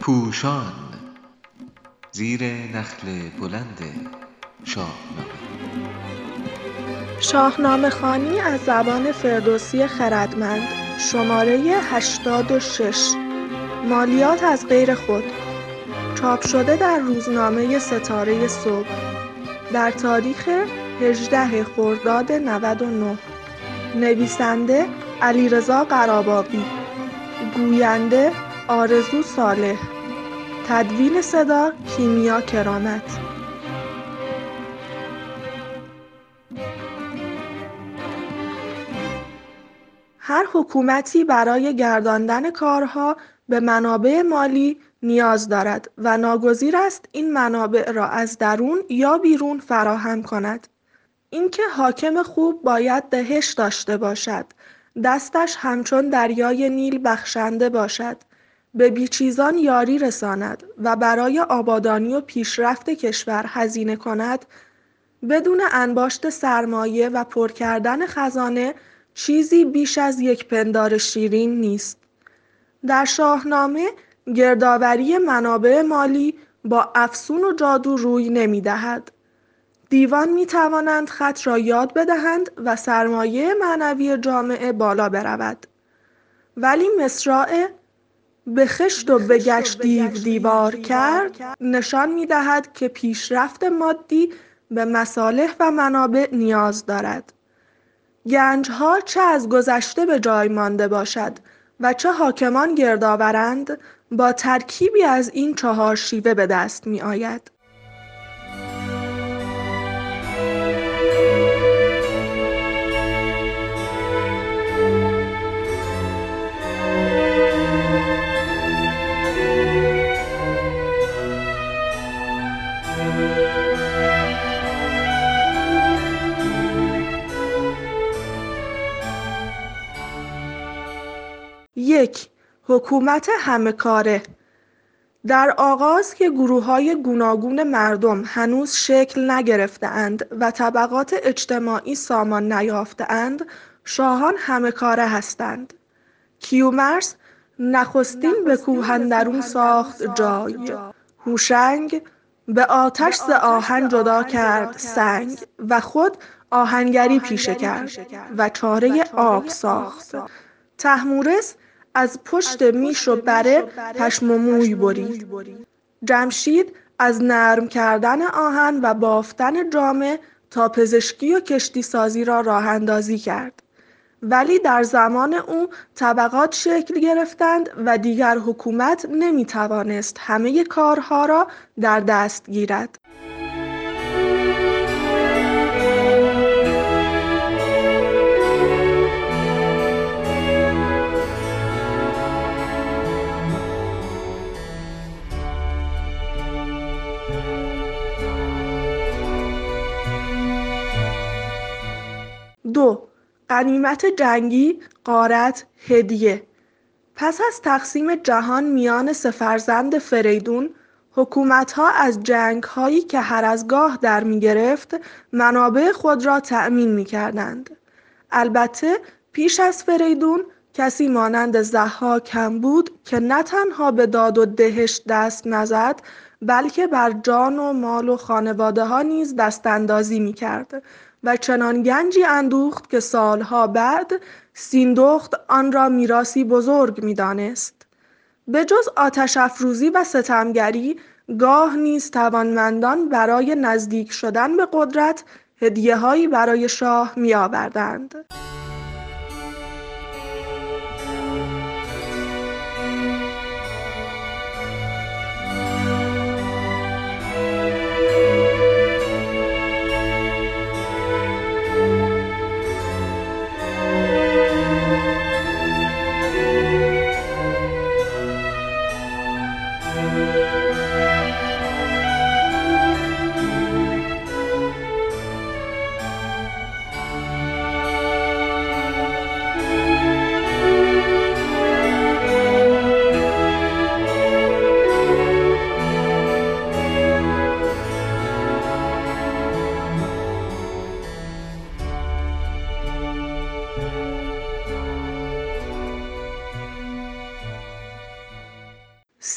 پوشان زیر نخل بلند شاهنامه. شاهنامه خانی از زبان فردوسی خردمند شماره 86 مالیات از غیر خود. چاپ شده در روزنامه ستاره صبح. در تاریخ 18 خرداد 99 نویسنده علیرضا قراباقی گوینده آرزو صالح تدوین صدا کیمیا کرامت. هر حکومتی برای گرداندن کارها به منابع مالی نیاز دارد و ناگزیر است این منابع را از درون یا بیرون فراهم کند. اینکه حاکم خوب باید دهش داشته باشد. دستش همچون دریای نیل بخشنده باشد. به بیچیزان یاری رساند و برای آبادانی و پیشرفت کشور هزینه کند. بدون انباشت سرمایه و پر کردن خزانه چیزی بیش از یک پندار شیرین نیست. در شاهنامه گردآوری منابع مالی با افسون و جادو روی نمی‌دهد. دیوان می توانند خط را یاد بدهند و سرمایه معنوی جامعه بالا برود. ولی مصرع به خشت و به گشت دیو دیوار کرد نشان می دهد که پیشرفت مادی به مصالح و منابع نیاز دارد. گنج ها چه از گذشته به جای مانده باشد و چه حاکمان گردآورند با ترکیبی از این چهار شیوه به دست می آید. حکومت کاره. در آغاز که های گوناگون مردم هنوز شکل اند و طبقات اجتماعی سامان اند شاهان کاره هستند. کیومرس نخستین به کوه ساخت جای. هوشنگ به آتش ز آهن جدا کرد سنگ و خود آهنگری پیشه کرد و چاره آب ساخت. تحمورس از پشت میش و بره پشم و موی برید. جمشید از نرم کردن آهن و بافتن جامه تا پزشکی و کشتی سازی را راه اندازی کرد. ولی در زمان او طبقات شکل گرفتند و دیگر حکومت نمی توانست همه کارها را در دست گیرد. دو غنیمت جنگی، غارت، هدیه پس از تقسیم جهان میان سه فرزند فریدون حکومتها از هایی که هر از گاه در می گرفت منابع خود را تأمین می کردند. البته پیش از فریدون کسی مانند زها کم بود که نه تنها به داد و دهش دست نزد بلکه بر جان و مال و خانواده ها نیز دست اندازی می کرد و چنان گنجی اندوخت که سالها بعد سیندخت آن را میراثی بزرگ می‌دانست. جز آتش افروزی و ستمگری گاه نیز توانمندان برای نزدیک شدن به قدرت هدیههایی برای شاه میآوردند.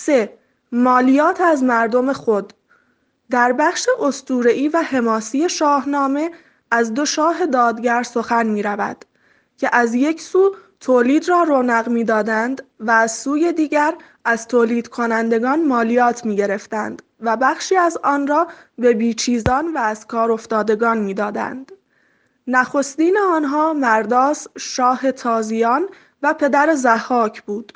C. مالیات از مردم خود در بخش اسطوره‌ای و حماسی شاهنامه از دو شاه دادگر سخن می رود که از یک سو تولید را رونق می‌دادند و از سوی دیگر از تولید کنندگان مالیات می گرفتند و بخشی از آن را به بیچیزان و از کار افتادگان می دادند. نخستین آنها مرداس شاه تازیان و پدر زحاک بود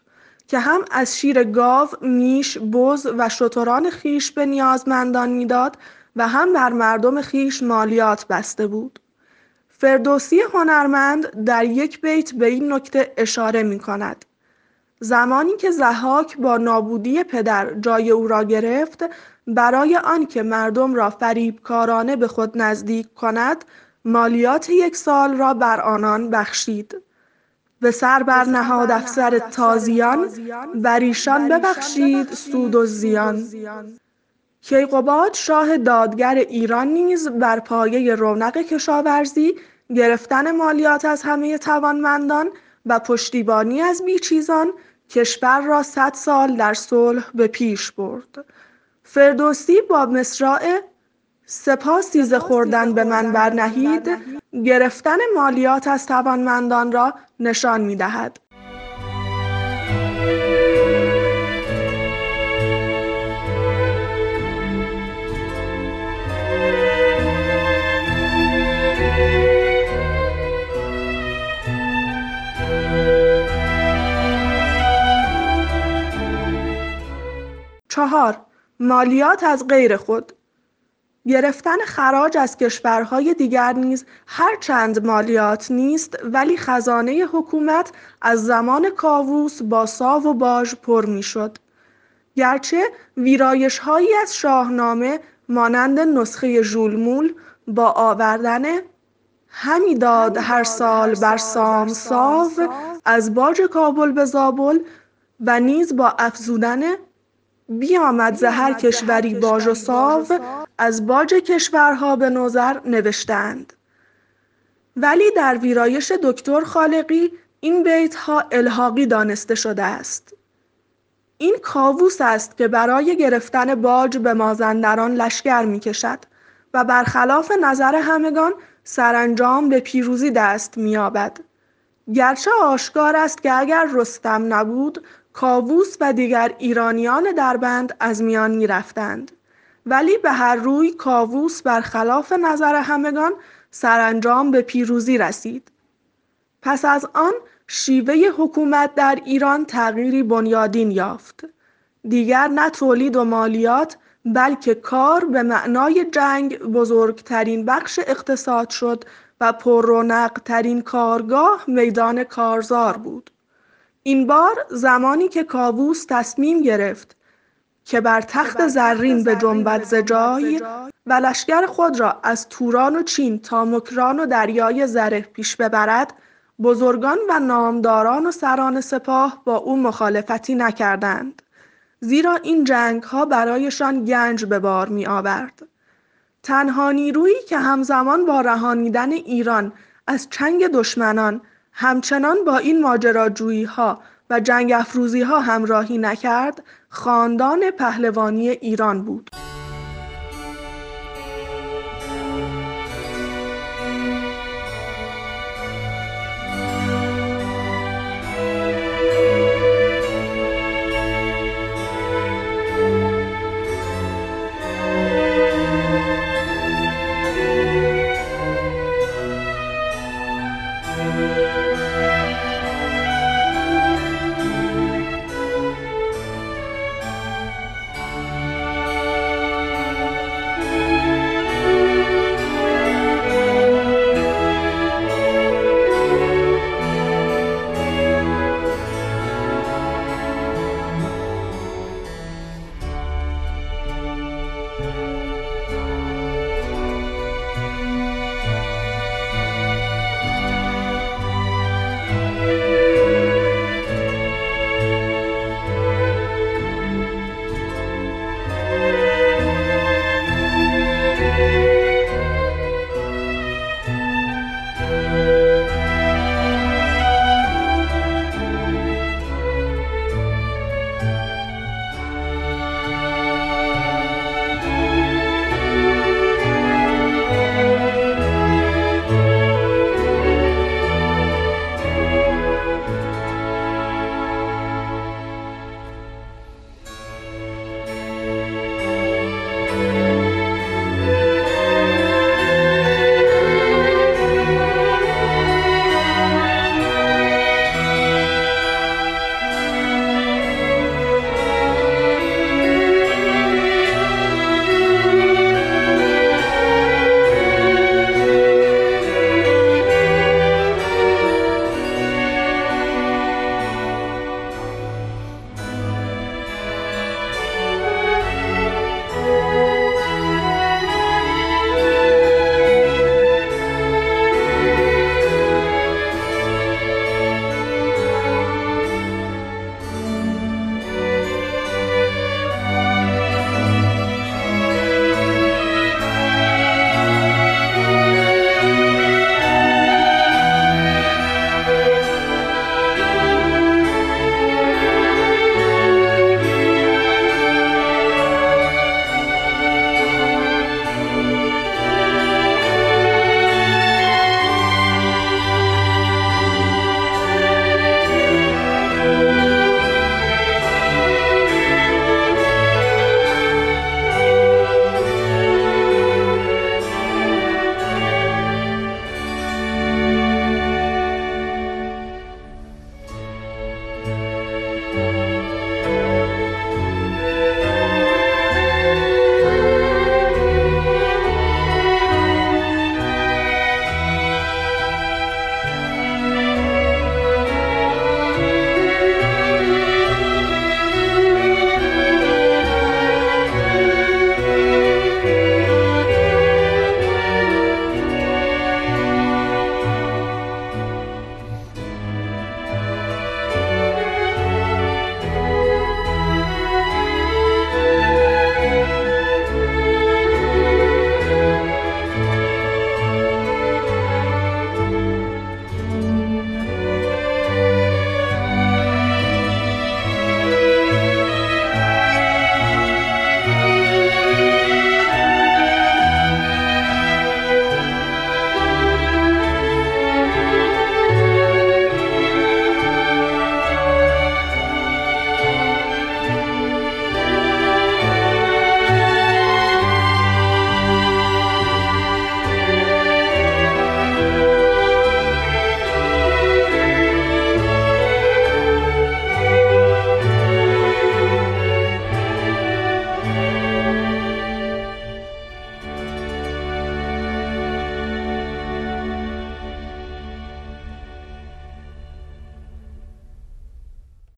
که هم از شیر گاو، میش، بز و شتران خیش به نیازمندان می‌داد و هم بر مردم خیش مالیات بسته بود. فردوسی هنرمند در یک بیت به این نکته اشاره می کند. زمانی که زحاک با نابودی پدر جای او را گرفت برای آنکه مردم را فریبکارانه به خود نزدیک کند مالیات یک سال را بر آنان بخشید به سر بر نهاد افسر تازیان بر ایشان ببخشید سود و زیان. کیقوباد شاه دادگر ایران نیز بر پایه رونق کشاورزی گرفتن مالیات از همه توانمندان و پشتیبانی از بیچیزان کشور را صد سال در صلح به پیش برد. فردوسی با مصرع سپاسی ز خوردن به من برنهید گرفتن مالیات از توانمندان را نشان می‌دهد. چهار مالیات از غیر خود. گرفتن خراج از کشورهای دیگر نیز هرچند مالیات نیست ولی خزانه حکومت از زمان کاووس با ساو و باژ پر می‌شد. گرچه ویرایشهایی از شاهنامه مانند نسخه ژولمول با آوردن همی داد هر سال بر سام ساو از باج کابل به زابل و نیز با افزودن بیامد ز هر کشوری باج و ساو از باج کشورها به نظر نوشتند. ولی در ویرایش دکتر خالقی این بیت ها الحاقی دانسته شده است. این کاووس است که برای گرفتن باج به مازندران لشکر می کشد و برخلاف نظر همگان سرانجام به پیروزی دست می‌یابد. گرچه آشکار است که اگر رستم نبود کاووس و دیگر ایرانیان دربند از میان می‌رفتند. ولی به هر روی کاووس برخلاف نظر همگان سرانجام به پیروزی رسید. پس از آن شیوه حکومت در ایران تغییری بنیادین یافت. دیگر نه تولید و مالیات بلکه کار به معنای جنگ بزرگترین بخش اقتصاد شد و ترین کارگاه میدان کارزار بود. این بار زمانی که کاووس تصمیم گرفت که بر تخت زرین به جنبت زجای و لشکر خود را از توران و چین تا مکران و دریای زره پیش ببرد بزرگان و نامداران و سران سپاه با او مخالفتی نکردند زیرا این جنگ ها برایشان گنج به بار می آورد. تنها نیرویی که همزمان با رهانیدن ایران از چنگ دشمنان همچنان با این ها و جنگ ها همراهی نکرد خاندان پهلوانی ایران بود.